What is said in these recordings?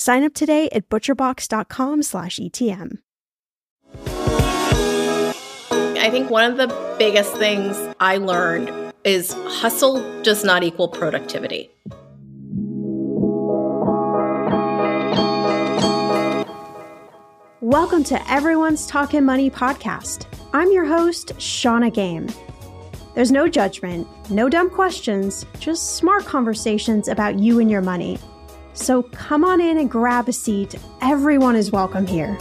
Sign up today at butcherbox.com/etm. I think one of the biggest things I learned is hustle does not equal productivity. Welcome to Everyone's Talkin' Money podcast. I'm your host, Shannah Game. There's no judgment, no dumb questions, just smart conversations about you and your money. So come on in and grab a seat. Everyone is welcome here.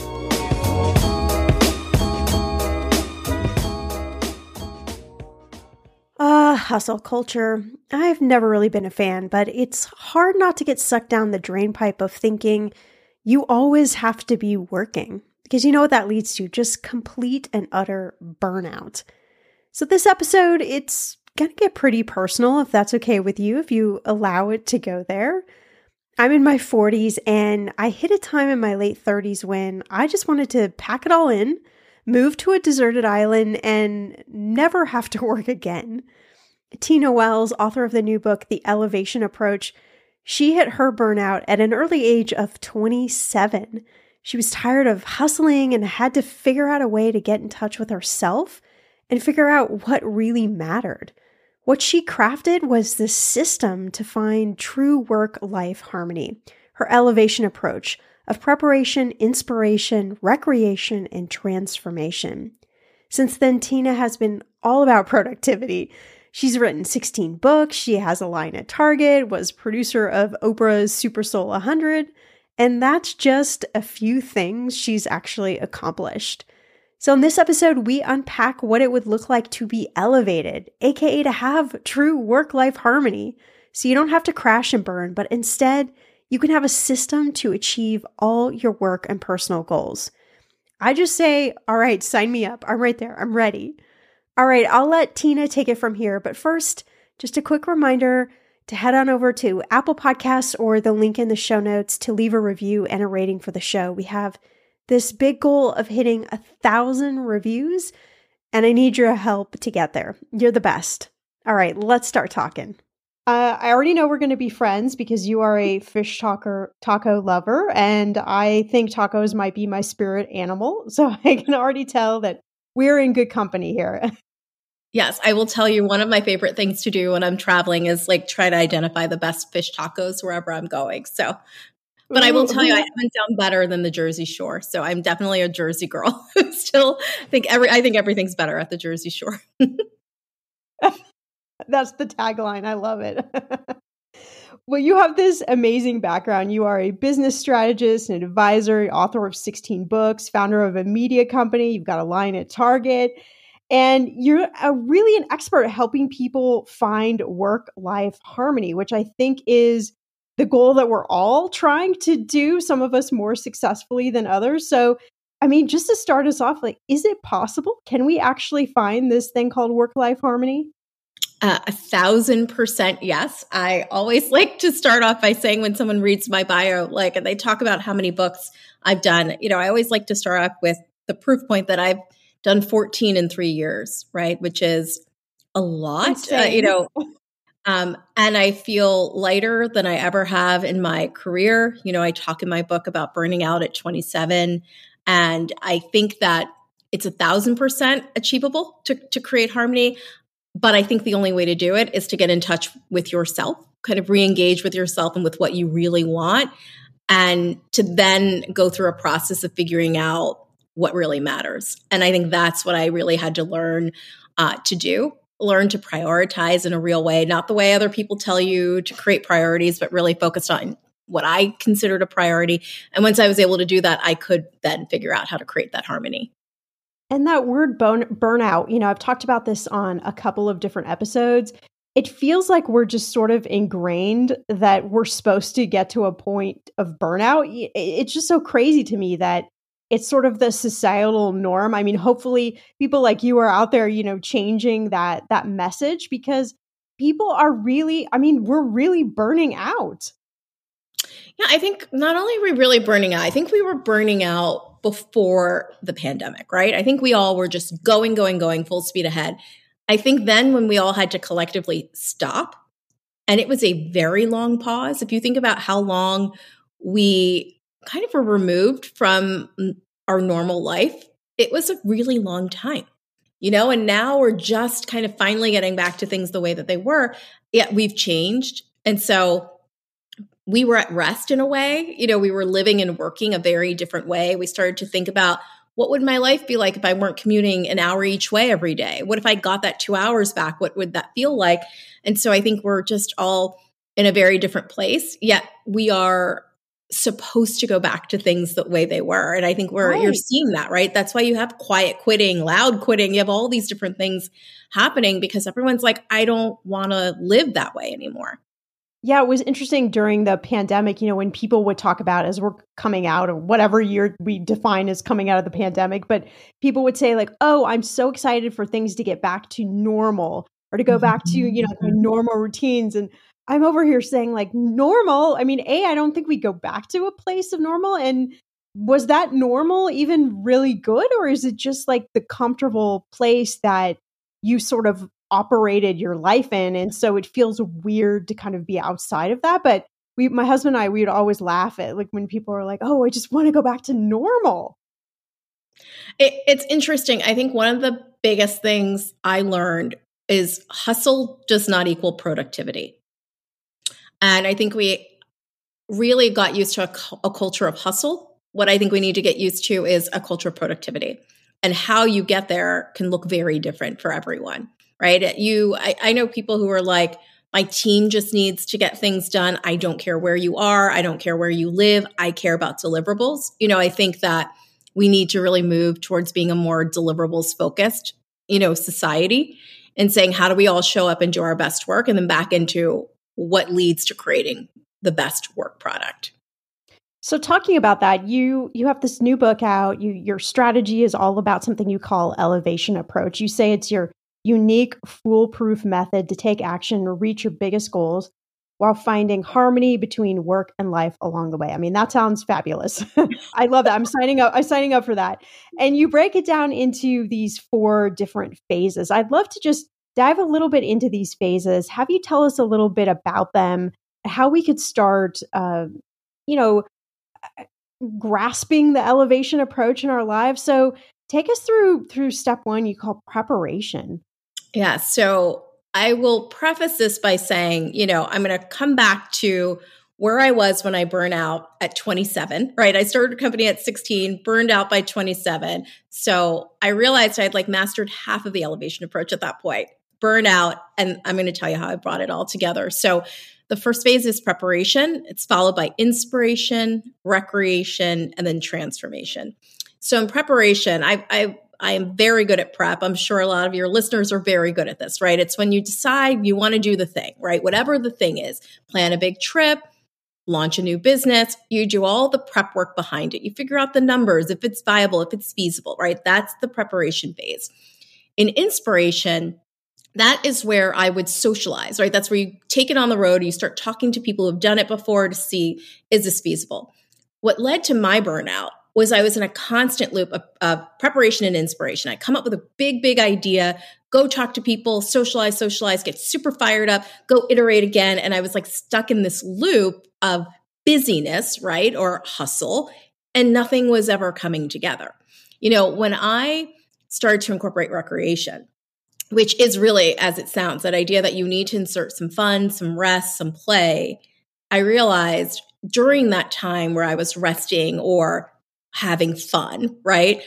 Ah, uh, hustle culture. I've never really been a fan, but it's hard not to get sucked down the drain pipe of thinking you always have to be working because you know what that leads to just complete and utter burnout. So, this episode, it's going to get pretty personal if that's okay with you, if you allow it to go there. I'm in my 40s and I hit a time in my late 30s when I just wanted to pack it all in, move to a deserted island, and never have to work again. Tina Wells, author of the new book, The Elevation Approach, she hit her burnout at an early age of 27. She was tired of hustling and had to figure out a way to get in touch with herself and figure out what really mattered. What she crafted was the system to find true work life harmony, her elevation approach of preparation, inspiration, recreation, and transformation. Since then, Tina has been all about productivity. She's written 16 books, she has a line at Target, was producer of Oprah's Super Soul 100, and that's just a few things she's actually accomplished. So, in this episode, we unpack what it would look like to be elevated, aka to have true work life harmony. So, you don't have to crash and burn, but instead, you can have a system to achieve all your work and personal goals. I just say, all right, sign me up. I'm right there. I'm ready. All right, I'll let Tina take it from here. But first, just a quick reminder to head on over to Apple Podcasts or the link in the show notes to leave a review and a rating for the show. We have this big goal of hitting a thousand reviews, and I need your help to get there. You're the best. All right, let's start talking. Uh, I already know we're going to be friends because you are a fish talker, taco lover, and I think tacos might be my spirit animal. So I can already tell that we're in good company here. Yes, I will tell you one of my favorite things to do when I'm traveling is like try to identify the best fish tacos wherever I'm going. So, but I will tell you, I haven't done better than the Jersey Shore. So I'm definitely a Jersey girl. Still think every I think everything's better at the Jersey Shore. That's the tagline. I love it. well, you have this amazing background. You are a business strategist, an advisor, author of 16 books, founder of a media company. You've got a line at Target. And you're a, really an expert at helping people find work life harmony, which I think is the goal that we're all trying to do, some of us more successfully than others. So, I mean, just to start us off, like, is it possible? Can we actually find this thing called work life harmony? Uh, a thousand percent yes. I always like to start off by saying when someone reads my bio, like, and they talk about how many books I've done, you know, I always like to start off with the proof point that I've done 14 in three years, right? Which is a lot, uh, you know. Um, and I feel lighter than I ever have in my career. You know, I talk in my book about burning out at 27. And I think that it's a thousand percent achievable to, to create harmony. But I think the only way to do it is to get in touch with yourself, kind of re engage with yourself and with what you really want, and to then go through a process of figuring out what really matters. And I think that's what I really had to learn uh, to do learn to prioritize in a real way, not the way other people tell you to create priorities, but really focused on what I considered a priority. And once I was able to do that, I could then figure out how to create that harmony. And that word burnout, you know, I've talked about this on a couple of different episodes. It feels like we're just sort of ingrained that we're supposed to get to a point of burnout. It's just so crazy to me that it's sort of the societal norm. I mean, hopefully people like you are out there, you know, changing that that message because people are really, I mean, we're really burning out. Yeah, I think not only are we really burning out, I think we were burning out before the pandemic, right? I think we all were just going, going, going full speed ahead. I think then when we all had to collectively stop, and it was a very long pause. If you think about how long we kind of were removed from our normal life, it was a really long time, you know, and now we're just kind of finally getting back to things the way that they were. Yet we've changed. And so we were at rest in a way. You know, we were living and working a very different way. We started to think about what would my life be like if I weren't commuting an hour each way every day? What if I got that two hours back? What would that feel like? And so I think we're just all in a very different place, yet we are supposed to go back to things the way they were. And I think we're right. you're seeing that, right? That's why you have quiet quitting, loud quitting, you have all these different things happening because everyone's like, I don't want to live that way anymore. Yeah, it was interesting during the pandemic, you know, when people would talk about as we're coming out of whatever year we define as coming out of the pandemic, but people would say, like, oh, I'm so excited for things to get back to normal or to go back to, you know, mm-hmm. normal routines. And I'm over here saying like normal. I mean, A, I don't think we go back to a place of normal. And was that normal even really good? Or is it just like the comfortable place that you sort of operated your life in? And so it feels weird to kind of be outside of that. But we, my husband and I, we would always laugh at like when people are like, oh, I just want to go back to normal. It, it's interesting. I think one of the biggest things I learned is hustle does not equal productivity. And I think we really got used to a, a, culture of hustle. What I think we need to get used to is a culture of productivity. And how you get there can look very different for everyone, right? You, I, I know people who are like, my team just needs to get things done. I don't care where you are. I don't care where you live. I care about deliverables. You know, I think that we need to really move towards being a more deliverables focused, you know, society and saying, how do we all show up and do our best work? And then back into what leads to creating the best work product. So talking about that, you you have this new book out. You your strategy is all about something you call elevation approach. You say it's your unique, foolproof method to take action and reach your biggest goals while finding harmony between work and life along the way. I mean, that sounds fabulous. I love that. I'm signing up. I'm signing up for that. And you break it down into these four different phases. I'd love to just dive a little bit into these phases. Have you tell us a little bit about them, how we could start, uh, you know, grasping the elevation approach in our lives. So take us through through step one you call preparation. Yeah. So I will preface this by saying, you know, I'm going to come back to where I was when I burn out at 27, right? I started a company at 16, burned out by 27. So I realized I had like mastered half of the elevation approach at that point, burned out. And I'm going to tell you how I brought it all together. So the first phase is preparation. It's followed by inspiration, recreation, and then transformation. So in preparation, I, I I am very good at prep. I'm sure a lot of your listeners are very good at this, right? It's when you decide you want to do the thing, right? Whatever the thing is, plan a big trip, launch a new business, you do all the prep work behind it. You figure out the numbers, if it's viable, if it's feasible, right? That's the preparation phase. In inspiration, that is where I would socialize, right? That's where you take it on the road, and you start talking to people who've done it before to see is this feasible. What led to my burnout was I was in a constant loop of, of, preparation and inspiration. I come up with a big, big idea, go talk to people, socialize, socialize, get super fired up, go iterate again. And I was like stuck in this loop of busyness, right? Or hustle, and nothing was ever coming together. You know, when I started to incorporate recreation, which is really, as it sounds, that idea that you need to insert some fun, some rest, some play, I realized during that time where I was resting or having fun, right?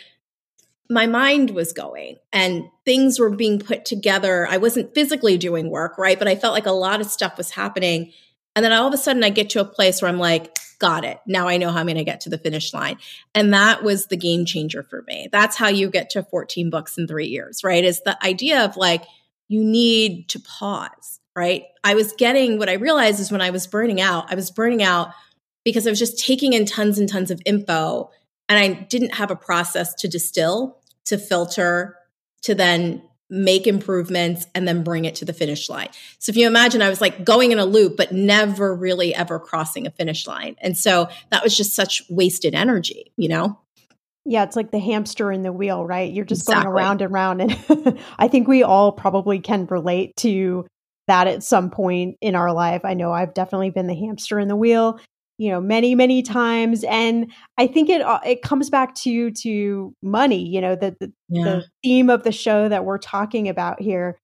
My mind was going and things were being put together. I wasn't physically doing work, right? But I felt like a lot of stuff was happening. And then all of a sudden I get to a place where I'm like, got it. Now I know how I'm going to get to the finish line. And that was the game changer for me. That's how you get to 14 books in three years, right? Is the idea of like, you need to pause, right? I was getting what I realized is when I was burning out, I was burning out because I was just taking in tons and tons of info and I didn't have a process to distill, to filter, to then make improvements and then bring it to the finish line. So if you imagine I was like going in a loop but never really ever crossing a finish line. And so that was just such wasted energy, you know? Yeah, it's like the hamster in the wheel, right? You're just exactly. going around and around and I think we all probably can relate to that at some point in our life. I know I've definitely been the hamster in the wheel you know many many times and i think it uh, it comes back to to money you know the the, yeah. the theme of the show that we're talking about here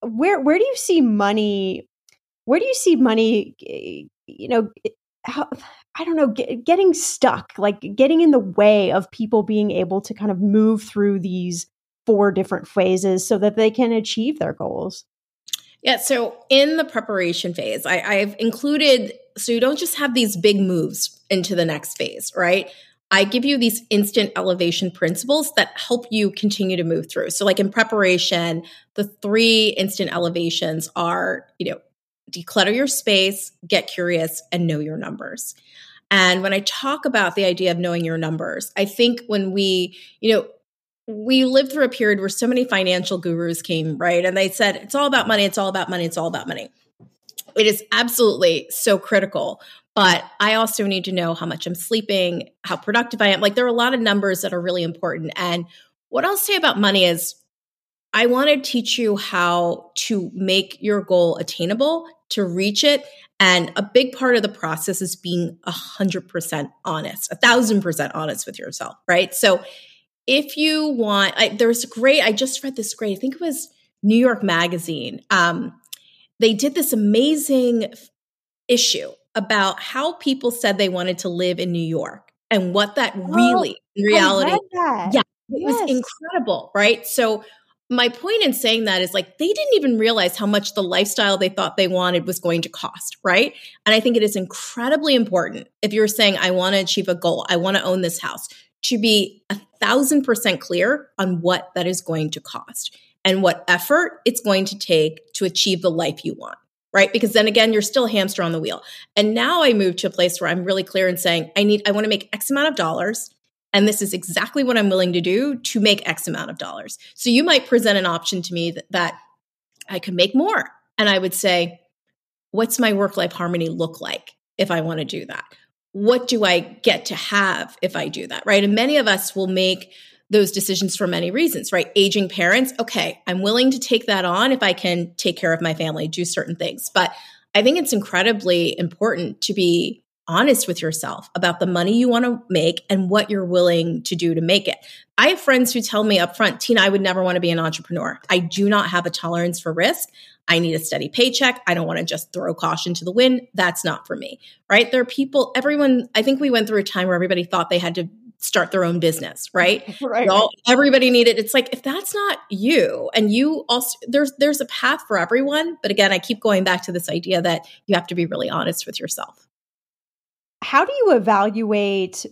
where where do you see money where do you see money you know how, i don't know get, getting stuck like getting in the way of people being able to kind of move through these four different phases so that they can achieve their goals yeah. So in the preparation phase, I, I've included so you don't just have these big moves into the next phase, right? I give you these instant elevation principles that help you continue to move through. So, like in preparation, the three instant elevations are, you know, declutter your space, get curious, and know your numbers. And when I talk about the idea of knowing your numbers, I think when we, you know, we lived through a period where so many financial gurus came, right? And they said, it's all about money, it's all about money, it's all about money. It is absolutely so critical. But I also need to know how much I'm sleeping, how productive I am. Like, there are a lot of numbers that are really important. And what I'll say about money is, I want to teach you how to make your goal attainable, to reach it. And a big part of the process is being a hundred percent honest, a thousand percent honest with yourself, right? So if you want, I, there's great, I just read this great, I think it was New York Magazine. Um, they did this amazing issue about how people said they wanted to live in New York and what that oh, really, in reality, yeah, it yes. was incredible, right? So, my point in saying that is like they didn't even realize how much the lifestyle they thought they wanted was going to cost, right? And I think it is incredibly important if you're saying, I want to achieve a goal, I want to own this house, to be a thousand percent clear on what that is going to cost and what effort it's going to take to achieve the life you want. Right. Because then again, you're still hamster on the wheel. And now I move to a place where I'm really clear in saying, I need, I want to make X amount of dollars And this is exactly what I'm willing to do to make X amount of dollars. So you might present an option to me that, that I could make more. And I would say, what's my work life harmony look like if I want to do that? What do I get to have if I do that? Right. And many of us will make those decisions for many reasons, right? Aging parents, okay, I'm willing to take that on if I can take care of my family, do certain things. But I think it's incredibly important to be honest with yourself about the money you want to make and what you're willing to do to make it. I have friends who tell me up front, Tina, I would never want to be an entrepreneur. I do not have a tolerance for risk. I need a steady paycheck. I don't want to just throw caution to the wind. That's not for me, right? There are people, everyone, I think we went through a time where everybody thought they had to start their own business, right? right. All, everybody needed. It's like if that's not you, and you also there's there's a path for everyone. But again, I keep going back to this idea that you have to be really honest with yourself. How do you evaluate?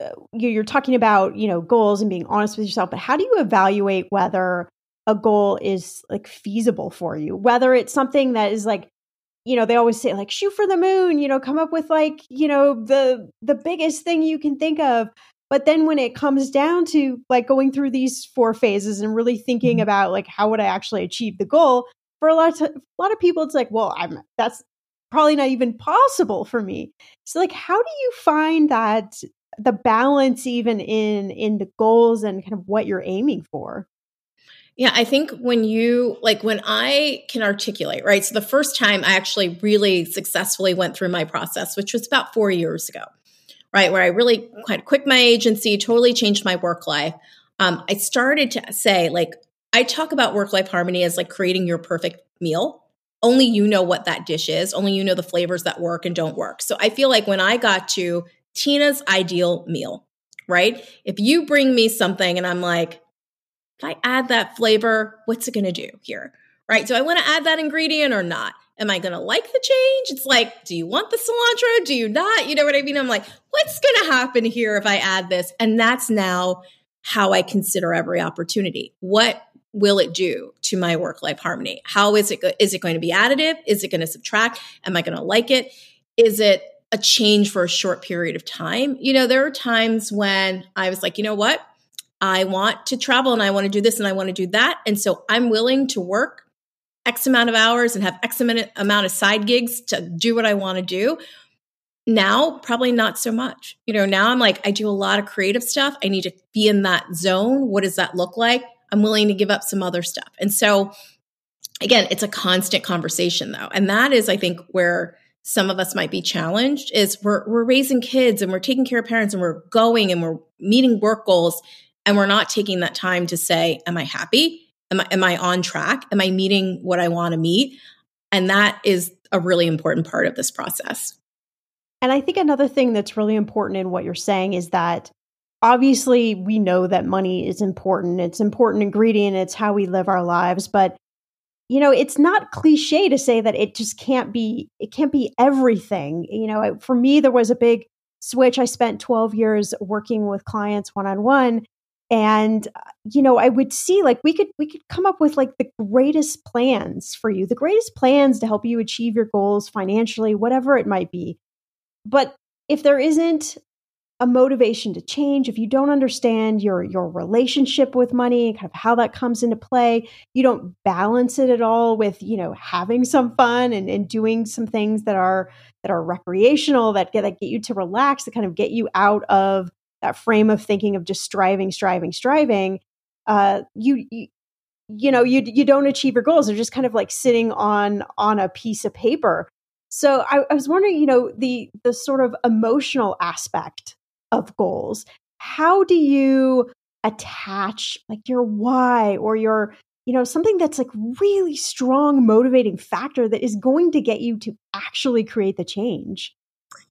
Uh, you're talking about you know goals and being honest with yourself, but how do you evaluate whether a goal is like feasible for you? Whether it's something that is like you know they always say like shoot for the moon you know come up with like you know the the biggest thing you can think of but then when it comes down to like going through these four phases and really thinking mm-hmm. about like how would I actually achieve the goal, for a lot of a lot of people it's like, well, I'm that's probably not even possible for me. So like how do you find that the balance even in in the goals and kind of what you're aiming for? Yeah, I think when you like when I can articulate, right? So the first time I actually really successfully went through my process, which was about 4 years ago right? Where I really of quit my agency, totally changed my work life. Um, I started to say, like, I talk about work life harmony as like creating your perfect meal. Only you know what that dish is, only you know the flavors that work and don't work. So I feel like when I got to Tina's ideal meal, right? If you bring me something and I'm like, if I add that flavor, what's it going to do here? Right? Do I want to add that ingredient or not? Am I going to like the change? It's like, do you want the cilantro? Do you not? You know what I mean? I'm like, what's going to happen here if I add this? And that's now how I consider every opportunity. What will it do to my work life harmony? How is it go- is it going to be additive? Is it going to subtract? Am I going to like it? Is it a change for a short period of time? You know, there are times when I was like, you know what? I want to travel and I want to do this and I want to do that. And so I'm willing to work X amount of hours and have X amount of side gigs to do what I want to do. Now, probably not so much. You know, now I'm like, I do a lot of creative stuff. I need to be in that zone. What does that look like? I'm willing to give up some other stuff. And so, again, it's a constant conversation though. And that is, I think, where some of us might be challenged is we're, we're raising kids and we're taking care of parents and we're going and we're meeting work goals and we're not taking that time to say, am I happy? Am I, am I on track? Am I meeting what I want to meet? And that is a really important part of this process. And I think another thing that's really important in what you're saying is that obviously we know that money is important. It's an important ingredient. It's how we live our lives. But you know, it's not cliche to say that it just can't be, it can't be everything. You know, for me, there was a big switch. I spent 12 years working with clients one on one and uh, you know i would see like we could we could come up with like the greatest plans for you the greatest plans to help you achieve your goals financially whatever it might be. But if there isn't a motivation to change if you don't understand your your relationship with money kind of how that comes into play you don't balance it at all with you know having some fun and, and doing some things that are that are recreational that get that get you to relax that kind of get you out of that frame of thinking of just striving, striving, striving, uh, you, you you know you you don't achieve your goals. They're just kind of like sitting on on a piece of paper. So I, I was wondering, you know, the the sort of emotional aspect of goals. How do you attach like your why or your you know something that's like really strong motivating factor that is going to get you to actually create the change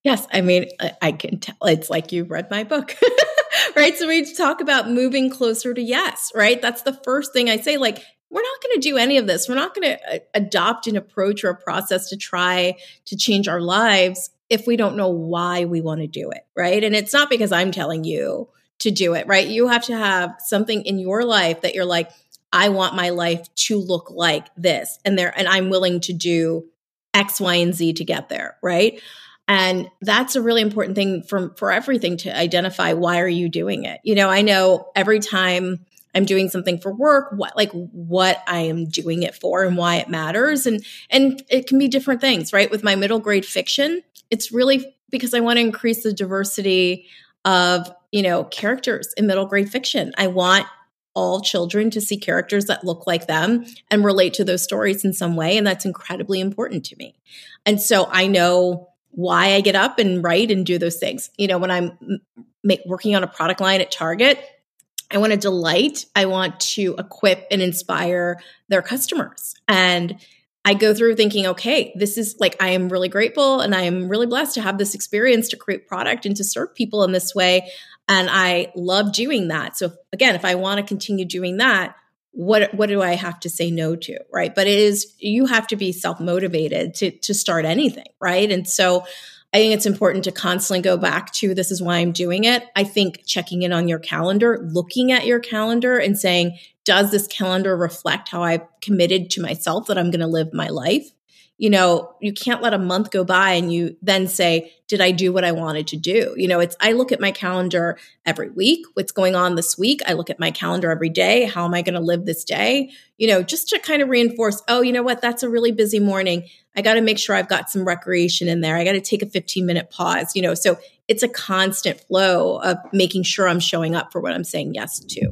Yes, I mean, I can tell it's like you read my book, right? So we talk about moving closer to yes, right? That's the first thing I say. Like, we're not going to do any of this. We're not going to uh, adopt an approach or a process to try to change our lives if we don't know why we want to do it, right? And it's not because I'm telling you to do it, right? You have to have something in your life that you're like, I want my life to look like this, and there, and I'm willing to do X, Y, and Z to get there, right? And that's a really important thing for, for everything to identify why are you doing it? You know, I know every time I'm doing something for work, what like what I am doing it for and why it matters. And and it can be different things, right? With my middle grade fiction, it's really because I want to increase the diversity of, you know, characters in middle grade fiction. I want all children to see characters that look like them and relate to those stories in some way. And that's incredibly important to me. And so I know why I get up and write and do those things. You know, when I'm make, working on a product line at Target, I want to delight, I want to equip and inspire their customers. And I go through thinking, okay, this is like, I am really grateful and I am really blessed to have this experience to create product and to serve people in this way. And I love doing that. So, again, if I want to continue doing that, what what do I have to say no to, right? But it is you have to be self motivated to to start anything, right? And so I think it's important to constantly go back to this is why I'm doing it. I think checking in on your calendar, looking at your calendar and saying, does this calendar reflect how I've committed to myself that I'm going to live my life? You know, you can't let a month go by and you then say, did I do what I wanted to do? You know, it's, I look at my calendar every week, what's going on this week. I look at my calendar every day. How am I going to live this day? You know, just to kind of reinforce, oh, you know what? That's a really busy morning. I got to make sure I've got some recreation in there. I got to take a 15 minute pause, you know, so it's a constant flow of making sure I'm showing up for what I'm saying yes to.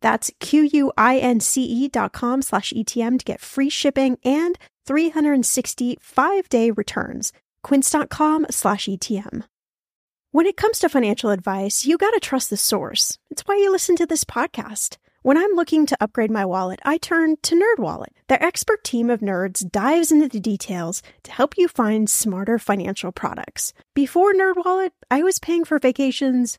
That's Q-U-I-N-C-E dot com slash ETM to get free shipping and 365 day returns. Quince.com slash ETM. When it comes to financial advice, you gotta trust the source. It's why you listen to this podcast. When I'm looking to upgrade my wallet, I turn to NerdWallet. Their expert team of nerds dives into the details to help you find smarter financial products. Before NerdWallet, I was paying for vacations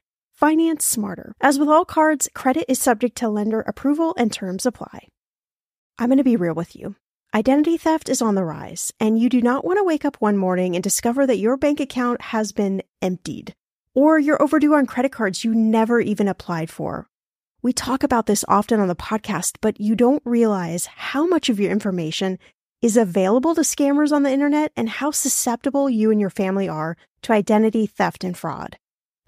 Finance smarter. As with all cards, credit is subject to lender approval and terms apply. I'm going to be real with you. Identity theft is on the rise, and you do not want to wake up one morning and discover that your bank account has been emptied, or you're overdue on credit cards you never even applied for. We talk about this often on the podcast, but you don't realize how much of your information is available to scammers on the internet and how susceptible you and your family are to identity theft and fraud.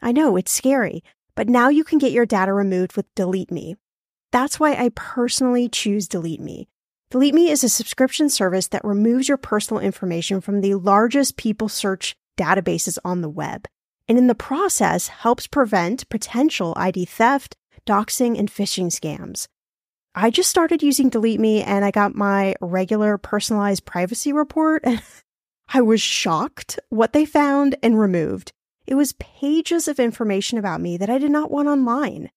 I know it's scary, but now you can get your data removed with Delete Me. That's why I personally choose Delete Me. Delete Me is a subscription service that removes your personal information from the largest people search databases on the web, and in the process helps prevent potential ID theft, doxing, and phishing scams. I just started using Delete Me and I got my regular personalized privacy report. I was shocked what they found and removed. It was pages of information about me that I did not want online.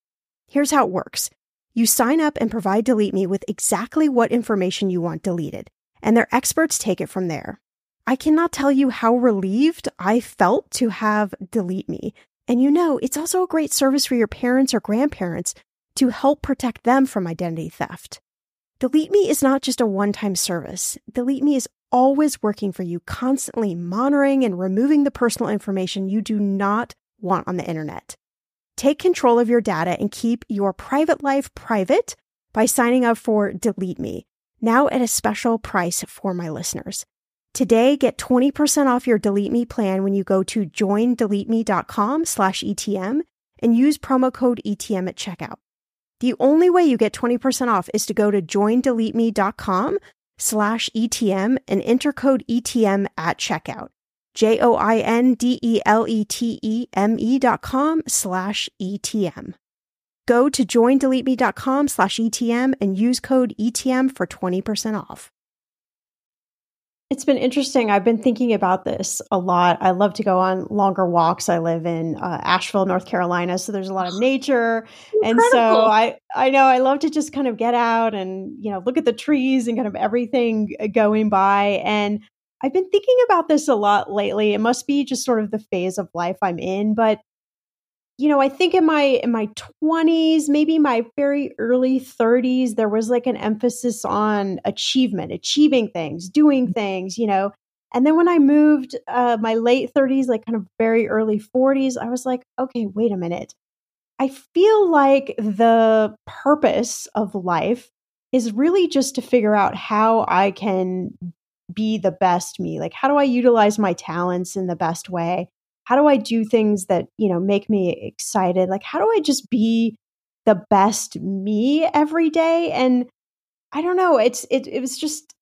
Here's how it works. You sign up and provide Delete Me with exactly what information you want deleted, and their experts take it from there. I cannot tell you how relieved I felt to have Delete Me. And you know, it's also a great service for your parents or grandparents to help protect them from identity theft. Delete Me is not just a one time service. Delete Me is always working for you, constantly monitoring and removing the personal information you do not want on the internet. Take control of your data and keep your private life private by signing up for Delete Me, now at a special price for my listeners. Today, get 20% off your Delete Me plan when you go to joindeleteme.com slash ETM and use promo code ETM at checkout. The only way you get 20% off is to go to joindeleteme.com slash ETM and enter code ETM at checkout. J O I N D E L E T E M E dot com slash ETM. Go to joindeleteme.com slash ETM and use code ETM for 20% off. It's been interesting. I've been thinking about this a lot. I love to go on longer walks. I live in uh, Asheville, North Carolina, so there's a lot of nature, Incredible. and so I I know I love to just kind of get out and you know look at the trees and kind of everything uh, going by. And I've been thinking about this a lot lately. It must be just sort of the phase of life I'm in, but you know, I think in my in my 20s, maybe my very early 30s, there was like an emphasis on achievement, achieving things, doing things, you know. And then when I moved uh my late 30s, like kind of very early 40s, I was like, okay, wait a minute. I feel like the purpose of life is really just to figure out how I can be the best me. Like how do I utilize my talents in the best way? How do I do things that, you know, make me excited? Like, how do I just be the best me every day? And I don't know, it's, it, it was just,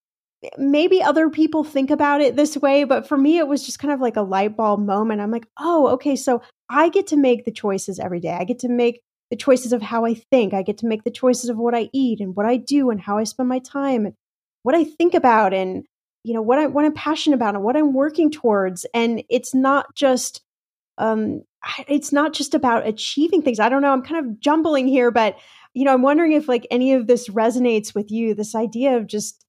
eh, maybe other people think about it this way, but for me, it was just kind of like a light bulb moment. I'm like, oh, okay, so I get to make the choices every day. I get to make the choices of how I think. I get to make the choices of what I eat and what I do and how I spend my time and what I think about and you know what I what I'm passionate about and what I'm working towards. And it's not just um it's not just about achieving things. I don't know. I'm kind of jumbling here, but you know, I'm wondering if like any of this resonates with you. This idea of just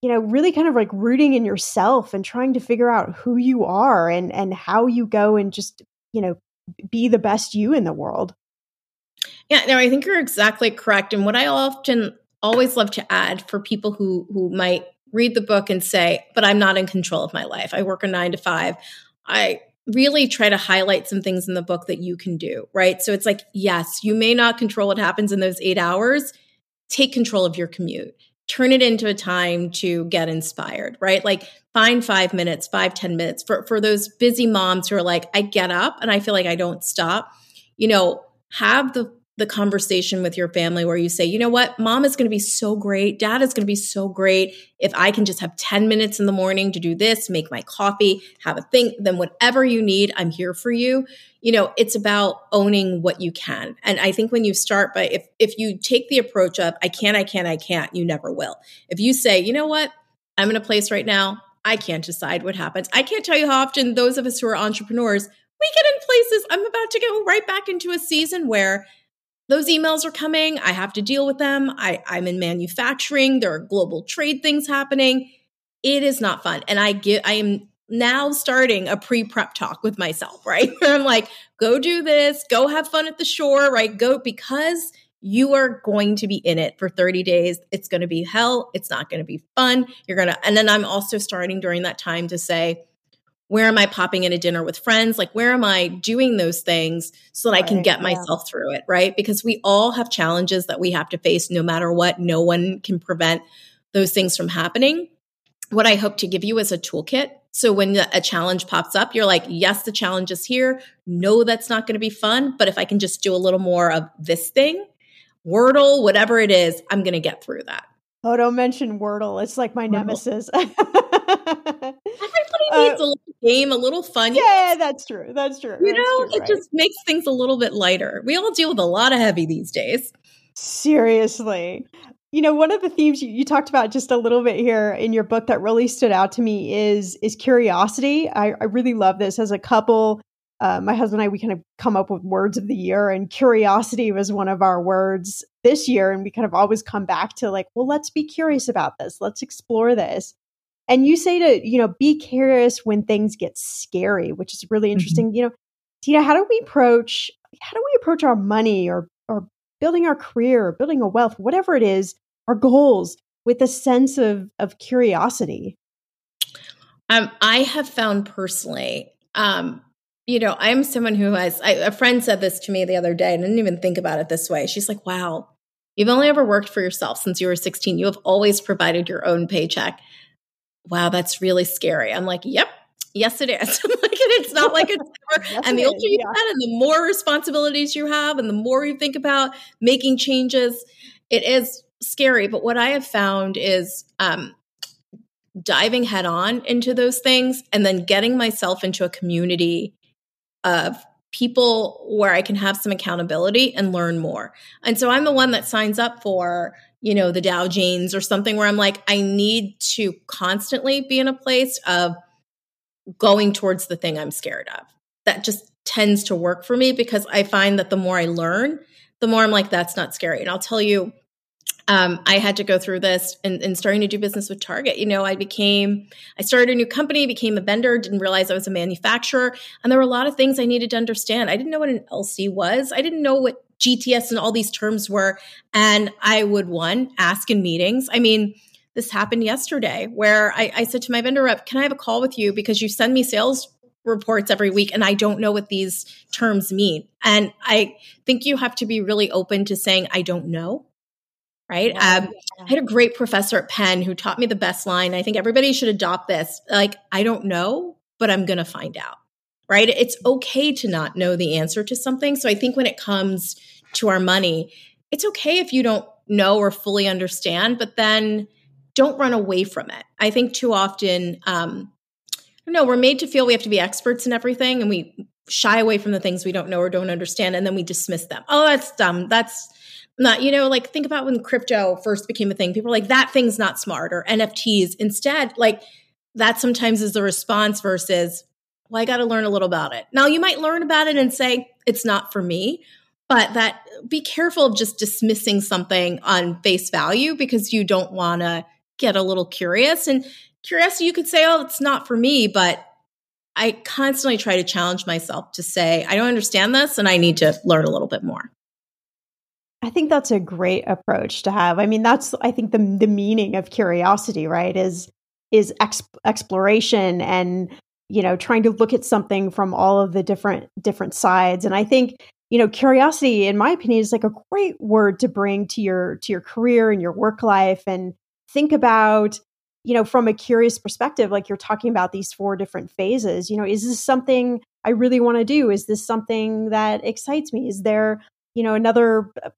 you know really kind of like rooting in yourself and trying to figure out who you are and and how you go and just you know be the best you in the world yeah no i think you're exactly correct and what i often always love to add for people who who might read the book and say, but I'm not in control of my life. I work a nine to five. I really try to highlight some things in the book that you can do, right? So it's like, yes, you may not control what happens in those eight hours. Take control of your commute. Turn it into a time to get inspired, right? Like find five minutes, five ten minutes for, for those busy moms who are like, I get up and I feel like I don't stop. You know, have the the conversation with your family where you say, you know what, mom is going to be so great. Dad is going to be so great. If I can just have 10 minutes in the morning to do this, make my coffee, have a think, then whatever you need, I'm here for you. You know, it's about owning what you can. And I think when you start by, if, if you take the approach of, I can't, I can't, I can't, you never will. If you say, you know what, I'm in a place right now, I can't decide what happens. I can't tell you how often those of us who are entrepreneurs, we get in places. I'm about to go right back into a season where those emails are coming. I have to deal with them. I, I'm in manufacturing. There are global trade things happening. It is not fun. And I get, I am now starting a pre prep talk with myself, right? I'm like, go do this, go have fun at the shore, right? Go because you are going to be in it for 30 days. It's going to be hell. It's not going to be fun. You're going to, and then I'm also starting during that time to say, where am I popping in a dinner with friends? Like, where am I doing those things so that right, I can get yeah. myself through it? Right. Because we all have challenges that we have to face no matter what. No one can prevent those things from happening. What I hope to give you is a toolkit. So when a challenge pops up, you're like, yes, the challenge is here. No, that's not going to be fun. But if I can just do a little more of this thing, Wordle, whatever it is, I'm going to get through that. Oh, don't mention Wordle. It's like my Wordle. nemesis. Uh, uh, a little game, a little fun. Yeah, that's true. That's true. You that's know, true, it right. just makes things a little bit lighter. We all deal with a lot of heavy these days. Seriously. You know, one of the themes you, you, talked about just a little bit here in your book that really stood out to me is is curiosity. I, I really love this as a couple uh, my husband and I, we kind of come up with words of the year, and curiosity was one of our words this year. And we kind of always come back to like, well, let's be curious about this. Let's explore this. And you say to, you know, be curious when things get scary, which is really mm-hmm. interesting. Mm-hmm. You know, Tina, how do we approach how do we approach our money or or building our career or building a wealth, whatever it is, our goals with a sense of of curiosity? Um, I have found personally, um, you know, I'm someone who has. I, a friend said this to me the other day, and I didn't even think about it this way. She's like, "Wow, you've only ever worked for yourself since you were 16. You have always provided your own paycheck." Wow, that's really scary. I'm like, yep, yes, it is. like, it's not like it's yes, and the older you yeah. get and the more responsibilities you have and the more you think about making changes, it is scary. But what I have found is um, diving head on into those things and then getting myself into a community of people where I can have some accountability and learn more. And so I'm the one that signs up for you know, the Dow Jones or something where I'm like, I need to constantly be in a place of going towards the thing I'm scared of. That just tends to work for me because I find that the more I learn, the more I'm like, that's not scary. And I'll tell you, um, I had to go through this and, and, starting to do business with Target. You know, I became, I started a new company, became a vendor, didn't realize I was a manufacturer. And there were a lot of things I needed to understand. I didn't know what an LC was. I didn't know what GTS and all these terms were. And I would, one, ask in meetings. I mean, this happened yesterday where I, I said to my vendor rep, Can I have a call with you? Because you send me sales reports every week and I don't know what these terms mean. And I think you have to be really open to saying, I don't know. Right. Um, I had a great professor at Penn who taught me the best line. I think everybody should adopt this. Like, I don't know, but I'm going to find out right? It's okay to not know the answer to something. So I think when it comes to our money, it's okay if you don't know or fully understand, but then don't run away from it. I think too often, um, no, we're made to feel we have to be experts in everything and we shy away from the things we don't know or don't understand and then we dismiss them. Oh, that's dumb. That's not, you know, like think about when crypto first became a thing. People are like, that thing's not smart or NFTs. Instead, like that sometimes is the response versus, well, I got to learn a little about it. Now, you might learn about it and say, it's not for me, but that be careful of just dismissing something on face value because you don't want to get a little curious. And curiosity, you could say, oh, it's not for me, but I constantly try to challenge myself to say, I don't understand this and I need to learn a little bit more. I think that's a great approach to have. I mean, that's I think the the meaning of curiosity, right? Is is exploration and you know trying to look at something from all of the different different sides. And i think you know curiosity in my opinion is like a great word to bring to your to your career and your work life. And think about you know from a curious perspective like you're talking about these four different phases you know is this something i really want to do? Is this something that excites me? Is there you know another uh,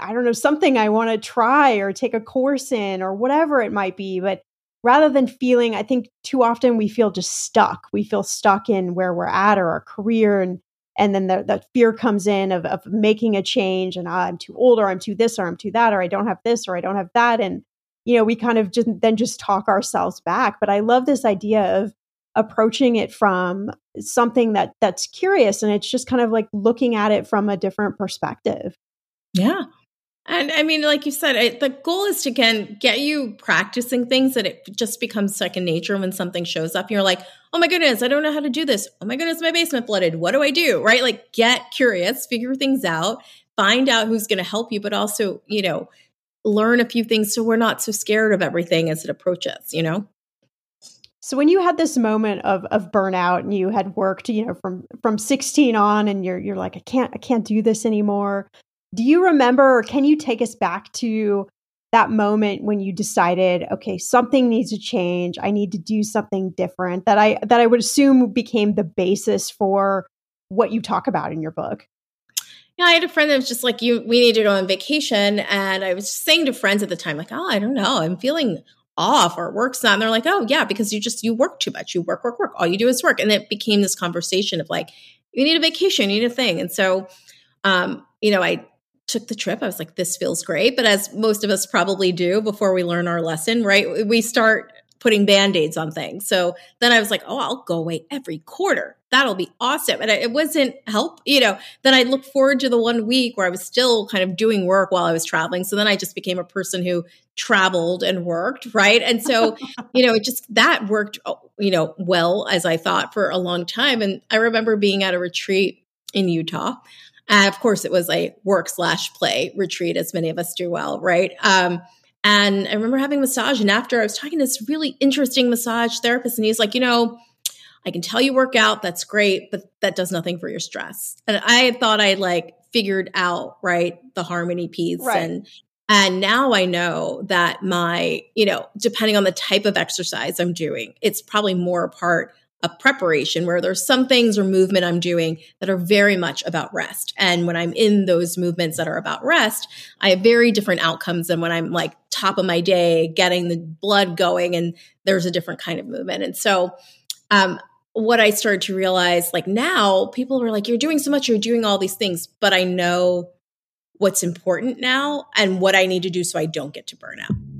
i don't know something i want to try or take a course in or whatever it might be? But rather than feeling, I think too often we feel just stuck. We feel stuck in where we're at or our career and and then the, the fear comes in of, of making a change and ah, I'm too old or I'm too this or I'm too that or I don't have this or I don't have that. And, you know, we kind of just then just talk ourselves back. But I love this idea of approaching it from something that that's curious and it's just kind of like looking at it from a different perspective. Yeah. And I mean, like you said, the goal is to again get you practicing things that it just becomes second nature when something shows up. And You're like, oh my goodness, I don't know how to do this. Oh my goodness, my basement flooded. What do I do? Right? Like, get curious, figure things out, find out who's going to help you, but also, you know, learn a few things so we're not so scared of everything as it approaches. You know. So when you had this moment of of burnout and you had worked, you know, from from 16 on and you're you're like I can't I can't do this anymore. Do you remember, or can you take us back to that moment when you decided, okay, something needs to change. I need to do something different that I that I would assume became the basis for what you talk about in your book. Yeah, I had a friend that was just like, "You, we need to go on vacation," and I was saying to friends at the time, like, "Oh, I don't know, I'm feeling off or work's not." And they're like, "Oh, yeah, because you just you work too much. You work, work, work. All you do is work." And it became this conversation of like, "You need a vacation. You need a thing." And so, um, you know, I took the trip, I was like, this feels great. But as most of us probably do before we learn our lesson, right? We start putting band-aids on things. So then I was like, oh, I'll go away every quarter. That'll be awesome. And it wasn't help, you know, then I look forward to the one week where I was still kind of doing work while I was traveling. So then I just became a person who traveled and worked, right? And so, you know, it just that worked, oh, you know, well as I thought for a long time. And I remember being at a retreat in Utah. And of course, it was a work slash play retreat, as many of us do well, right? Um, and I remember having massage. And after I was talking to this really interesting massage therapist, and he's like, you know, I can tell you work out, that's great, but that does nothing for your stress. And I thought I like figured out, right, the harmony piece right. and and now I know that my, you know, depending on the type of exercise I'm doing, it's probably more a part of preparation where there's some things or movement I'm doing that are very much about rest. And when I'm in those movements that are about rest, I have very different outcomes than when I'm like top of my day, getting the blood going and there's a different kind of movement. And so, um, what I started to realize, like now, people were like, You're doing so much, you're doing all these things, but I know what's important now and what I need to do so I don't get to burnout.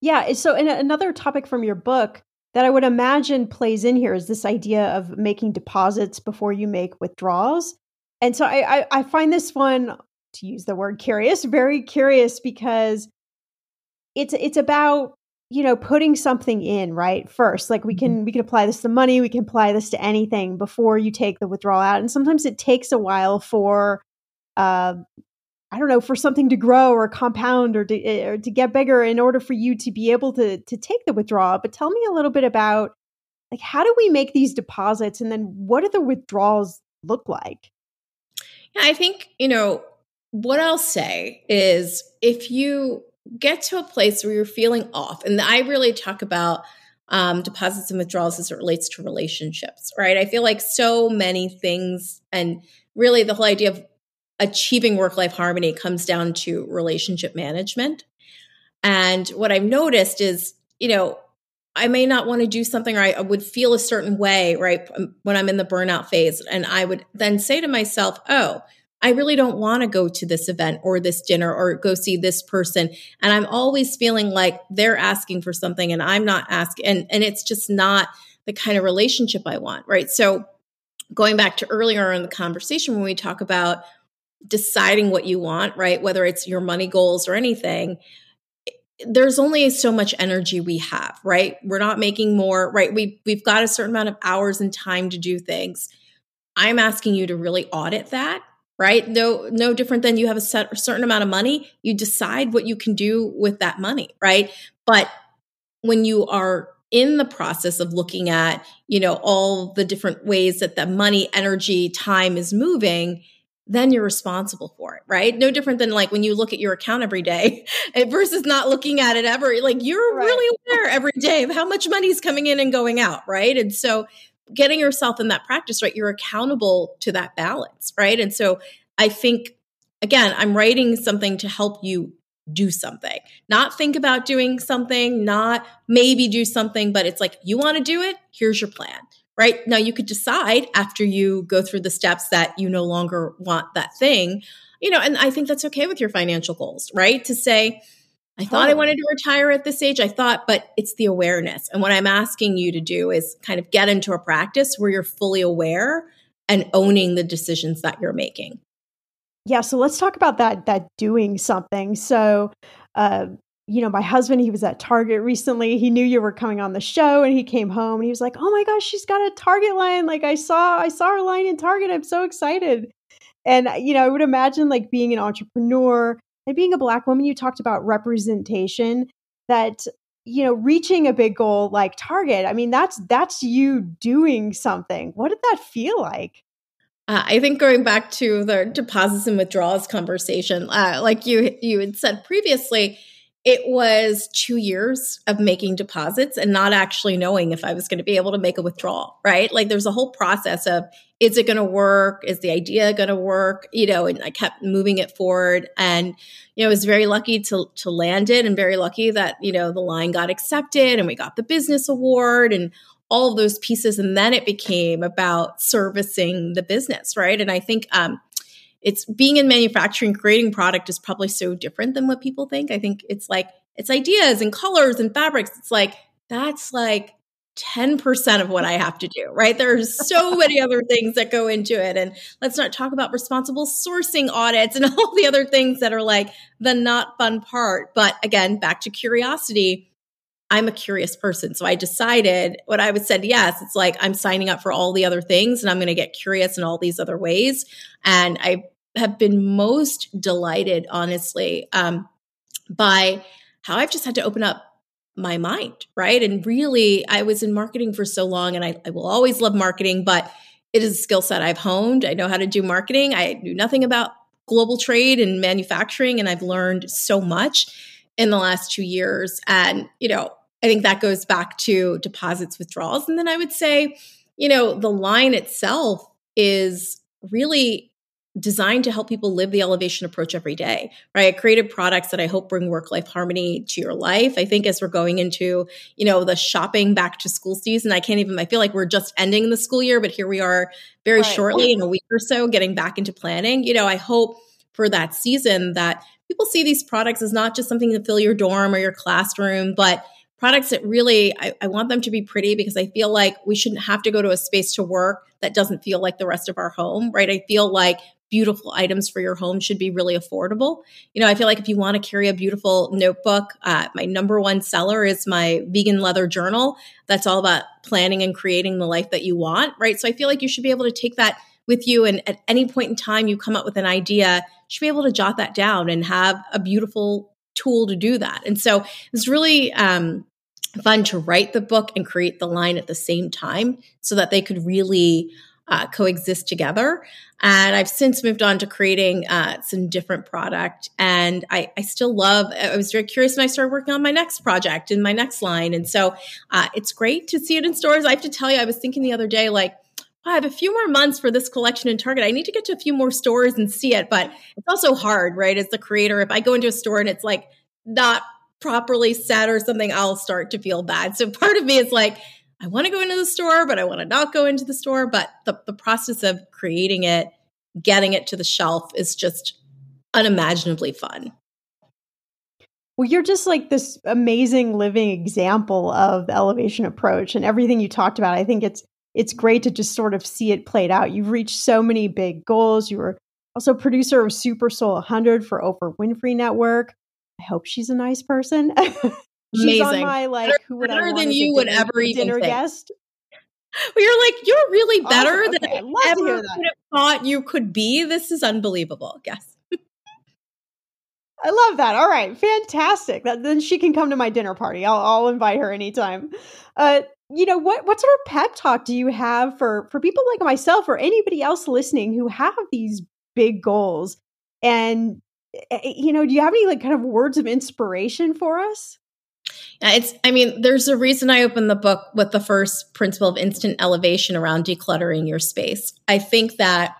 Yeah. So, and another topic from your book that I would imagine plays in here is this idea of making deposits before you make withdrawals. And so I, I, I find this one, to use the word curious, very curious because it's it's about you know putting something in right first like we can mm-hmm. we can apply this to money we can apply this to anything before you take the withdrawal out and sometimes it takes a while for uh, I don't know, for something to grow or compound or to, eh, or to get bigger in order for you to be able to to take the withdrawal. But tell me a little bit about like how do we make these deposits and then what do the withdrawals look like? Yeah, I think, you know, what I'll say is if you get to a place where you're feeling off, and I really talk about um, deposits and withdrawals as it relates to relationships, right? I feel like so many things, and really the whole idea of achieving work life harmony comes down to relationship management. And what I've noticed is, you know, I may not want to do something or I would feel a certain way, right? Um, when I'm in the burnout phase. And I would then say to myself, oh, I really don't want to go to this event or this dinner or go see this person. And I'm always feeling like they're asking for something and I'm not asking. And, and it's just not the kind of relationship I want, right? So going back to earlier in the conversation when we talk about deciding what you want, right? Whether it's your money goals or anything, there's only so much energy we have, right? We're not making more, right? We we've got a certain amount of hours and time to do things. I'm asking you to really audit that right? No, no different than you have a, set, a certain amount of money. You decide what you can do with that money, right? But when you are in the process of looking at, you know, all the different ways that the money, energy, time is moving, then you're responsible for it, right? No different than like when you look at your account every day versus not looking at it ever. Like you're right. really aware every day of how much money is coming in and going out, right? And so getting yourself in that practice, right? You're accountable to that balance, right? And so I think, again, I'm writing something to help you do something, not think about doing something, not maybe do something, but it's like, you want to do it? Here's your plan, right? Now you could decide after you go through the steps that you no longer want that thing, you know, and I think that's okay with your financial goals, right? To say, I thought I wanted to retire at this age. I thought, but it's the awareness. And what I'm asking you to do is kind of get into a practice where you're fully aware and owning the decisions that you're making. Yeah, so let's talk about that that doing something. So uh you know, my husband, he was at Target recently. He knew you were coming on the show and he came home and he was like, "Oh my gosh, she's got a Target line. Like I saw I saw her line in Target. I'm so excited." And you know, I would imagine like being an entrepreneur and being a black woman, you talked about representation that you know, reaching a big goal like Target. I mean, that's that's you doing something. What did that feel like? Uh, I think going back to the deposits and withdrawals conversation, uh, like you you had said previously, it was two years of making deposits and not actually knowing if I was going to be able to make a withdrawal, right? Like there's a whole process of is it going to work? Is the idea going to work? You know, and I kept moving it forward and, you know, I was very lucky to, to land it and very lucky that, you know, the line got accepted and we got the business award and all of those pieces. And then it became about servicing the business, right? And I think, um, it's being in manufacturing, creating product is probably so different than what people think. I think it's like, it's ideas and colors and fabrics. It's like, that's like 10% of what I have to do, right? There's so many other things that go into it. And let's not talk about responsible sourcing audits and all the other things that are like the not fun part. But again, back to curiosity. I'm a curious person. So I decided what I would said, yes, it's like I'm signing up for all the other things and I'm going to get curious in all these other ways. And I have been most delighted, honestly, um, by how I've just had to open up my mind, right? And really, I was in marketing for so long and I, I will always love marketing, but it is a skill set I've honed. I know how to do marketing. I knew nothing about global trade and manufacturing, and I've learned so much in the last two years. And, you know, I think that goes back to deposits withdrawals. And then I would say, you know, the line itself is really designed to help people live the elevation approach every day, right? I created products that I hope bring work life harmony to your life. I think as we're going into, you know, the shopping back to school season, I can't even, I feel like we're just ending the school year, but here we are very right. shortly in a week or so getting back into planning. You know, I hope for that season that people see these products as not just something to fill your dorm or your classroom, but products that really I, I, want them to be pretty because I feel like we shouldn't have to go to a space to work that doesn't feel like the rest of our home, right? I feel like beautiful items for your home should be really affordable. You know, I feel like if you want to carry a beautiful notebook, uh, my number one seller is my vegan leather journal. That's all about planning and creating the life that you want, right? So I feel like you should be able to take that with you. And at any point in time you come up with an idea, you should be able to jot that down and have a beautiful tool to do that. And so it's really, um, fun to write the book and create the line at the same time so that they could really uh, coexist together. And I've since moved on to creating uh, some different product. And I, I, still love, I was very curious when I started working on my next project and my next line. And so uh, it's great to see it in stores. I have to tell you, I was thinking the other day, like, I have a few more months for this collection in Target. I need to get to a few more stores and see it. But it's also hard, right? As the creator, if I go into a store and it's like not properly set or something, I'll start to feel bad. So part of me is like, I want to go into the store, but I want to not go into the store. But the, the process of creating it, getting it to the shelf is just unimaginably fun. Well, you're just like this amazing living example of the elevation approach and everything you talked about. I think it's it's great to just sort of see it played out. You've reached so many big goals. You were also producer of Super Soul 100 for Oprah Winfrey Network. I hope she's a nice person. she's Amazing. on my like better, who would better I than you dinner, would ever even dinner think. guest. Well, you're like, you're really better Awesome. than Okay, I I'd love to ever could have thought you could be. This is unbelievable. Yes. I love that. All right, fantastic. That, then she can come to my dinner party. I'll, I'll invite her anytime. Uh, you know what? What sort of pep talk do you have for for people like myself or anybody else listening who have these big goals? And eh, eh, you know, do you have any like kind of words of inspiration for us? It's, I mean, there's a reason I opened the book with the first principle of instant elevation around decluttering your space. I think that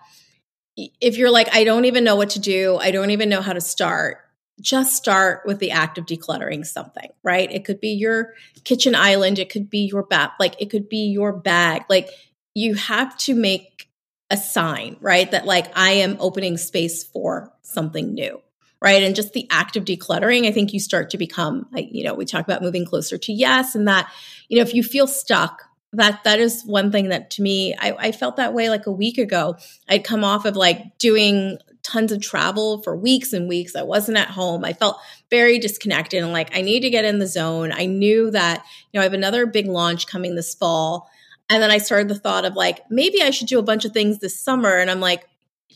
if you're like, I don't even know what to do, I don't even know how to start, just start with the act of decluttering something, right? It could be your kitchen island, it could be your bath, like it could be your bag. Like you have to make a sign, right? That like I am opening space for something new right? And just the act of decluttering, I think you start to become like, you know, we talk about moving closer to yes, and that, you know, if you feel stuck, that that is one thing that to me, I, I felt that way like a week ago. I'd come off of like doing tons of travel for weeks and weeks. I wasn't at home. I felt very disconnected and like I need to get in the zone. I knew that, you know, I have another big launch coming this fall. And then I started the thought of like, maybe I should do a bunch of things this summer. And I'm like,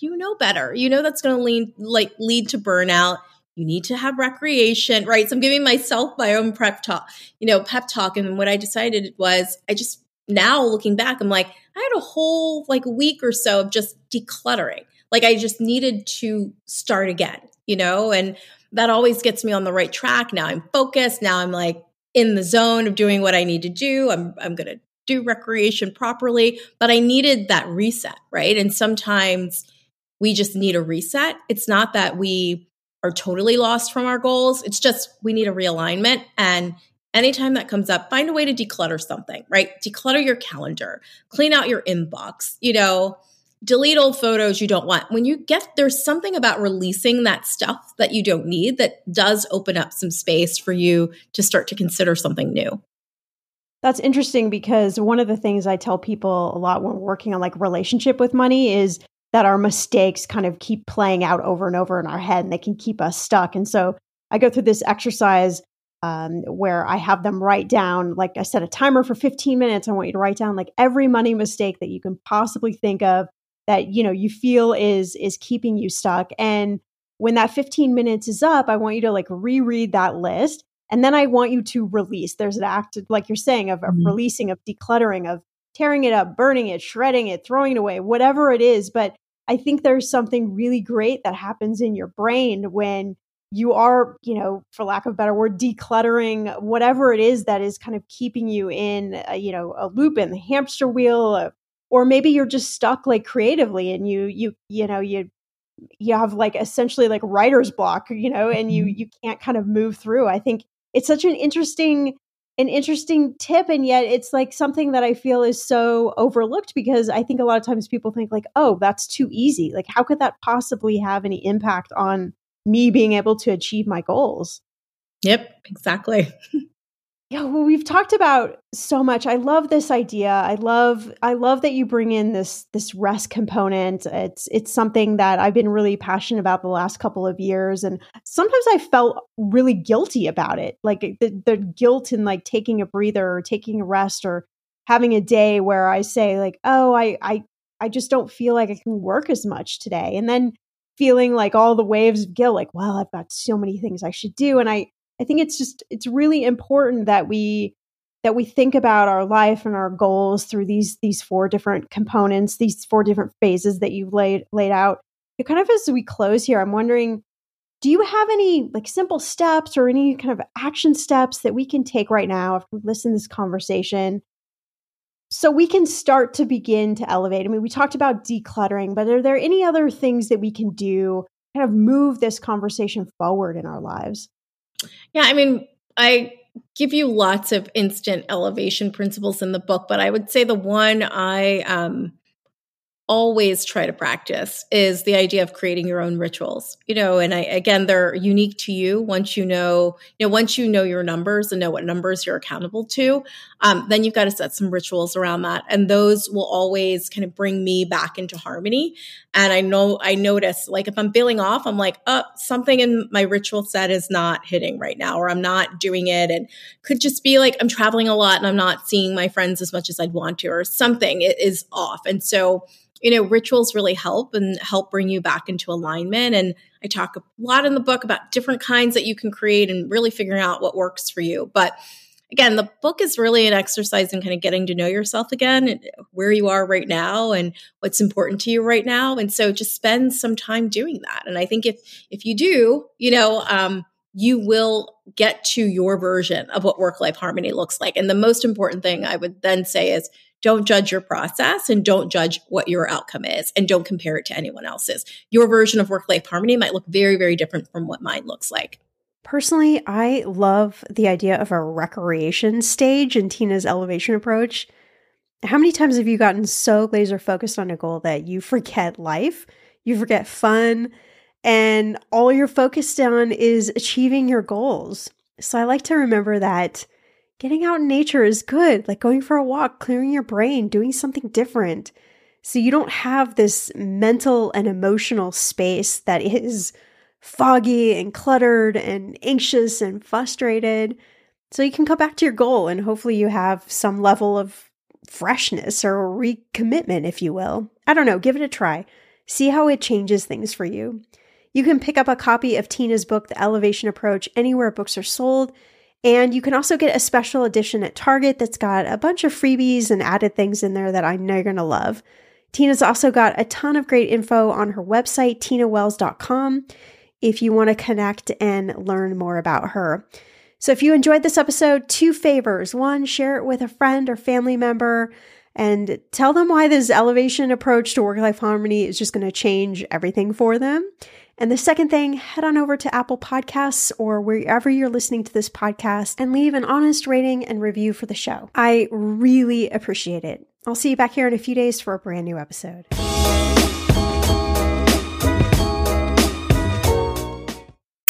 you know better. You know that's going to lead like lead to burnout. You need to have recreation, right? So I'm giving myself my own prep talk, you know, pep talk. And what I decided was I just now looking back, I'm like, I had a whole like week or so of just decluttering. Like I just needed to start again, you know, and that always gets me on the right track. Now I'm focused. Now I'm like in the zone of doing what I need to do. I'm I'm gonna do recreation properly, but I needed that reset, right? And sometimes we just need a reset. It's not that we are totally lost from our goals. It's just we need a realignment. And anytime that comes up, find a way to declutter something, right? Declutter your calendar, clean out your inbox, you know, delete old photos you don't want. When you get there's something about releasing that stuff that you don't need that does open up some space for you to start to consider something new. That's interesting because one of the things I tell people a lot when working on like relationship with money is that our mistakes kind of keep playing out over and over in our head and they can keep us stuck. And so I go through this exercise um, where I have them write down, like I set a timer for 15 minutes. I want you to write down like every money mistake that you can possibly think of that you know you feel is is keeping you stuck. And when that 15 minutes is up, I want you to like reread that list. And then I want you to release. There's an act, like you're saying, of, of Mhm. releasing, of decluttering, of tearing it up, burning it, shredding it, throwing it away, whatever it is. But I think there's something really great that happens in your brain when you are, you know, for lack of a better word, decluttering whatever it is that is kind of keeping you in, a, you know, a loop in the hamster wheel, uh, or maybe you're just stuck like creatively and you, you, you know, you, you have like essentially like writer's block, you know, and you, you can't kind of move through. I think it's such an interesting an interesting tip and yet it's like something that i feel is so overlooked because i think a lot of times people think like oh that's too easy like how could that possibly have any impact on me being able to achieve my goals Yep, exactly. yeah well we've talked about so much. I love this idea. I love i love that you bring in this this rest component. It's it's something that i've been really passionate about the last couple of years and sometimes i felt really guilty about it. Like eh, the, the guilt in like taking a breather or taking a rest or having a day where i say like oh i i i just don't feel like i can work as much today. And then feeling like all the waves of guilt like well i've got so many things i should do and i I think it's just it's really important that we that we think about our life and our goals through these these four different components, these four different phases that you've laid laid out. It kind of as we close here, I'm wondering, do you have any like simple steps or any kind of action steps that we can take right now after we listen to this conversation so we can start to begin to elevate. I mean, we talked about decluttering, but are there any other things that we can do kind of move this conversation forward in our lives? Yeah, I mean, I give you lots of instant elevation principles in the book, but I would say the one I um, always try to practice is the idea of creating your own rituals you know and i again they're unique to you. Once you know you know once you know your numbers and know what numbers you're accountable to um, then you've got to set some rituals around that. And those will always kind of bring me back into harmony. And i know i notice like if i'm feeling off i'm like oh something in my ritual set is not hitting right now or i'm not doing it. And could just be like i'm traveling a lot and i'm not seeing my friends as much as i'd want to or something it is off. And so you know, rituals really help and help bring you back into alignment. And I talk a lot in the book about different kinds that you can create and really figuring out what works for you. But again, the book is really an exercise in kind of getting to know yourself again and where you are right now and what's important to you right now. And so just spend some time doing that. And I think if if you do, you know, um, you will get to your version of what work life harmony looks like. And the most important thing I would then say is don't judge your process and don't judge what your outcome is and don't compare it to anyone else's. Your version of work life harmony might look very, very different from what mine looks like. Personally, I love the idea of a recreation stage in Tina's elevation approach. How many times have you gotten so laser focused on a goal that you forget life, you forget fun, and all you're focused on is achieving your goals? So I like to remember that Getting out in nature is good, like going for a walk, clearing your brain, doing something different. So you don't have this mental and emotional space that is foggy and cluttered and anxious and frustrated. So you can come back to your goal and hopefully you have some level of freshness or recommitment, if you will. I don't know, give it a try. See how it changes things for you. You can pick up a copy of Tina's book, The Elevation Approach, anywhere books are sold. And you can also get a special edition at Target that's got a bunch of freebies and added things in there that I know you're going to love. Tina's also got a ton of great info on her website, tinawells.com, if you want to connect and learn more about her. So if you enjoyed this episode, two favors. One, share it with a friend or family member and tell them why this elevation approach to work life harmony is just going to change everything for them. And the second thing, head on over to Apple Podcasts or wherever you're listening to this podcast and leave an honest rating and review for the show. I really appreciate it. I'll see you back here in a few days for a brand new episode.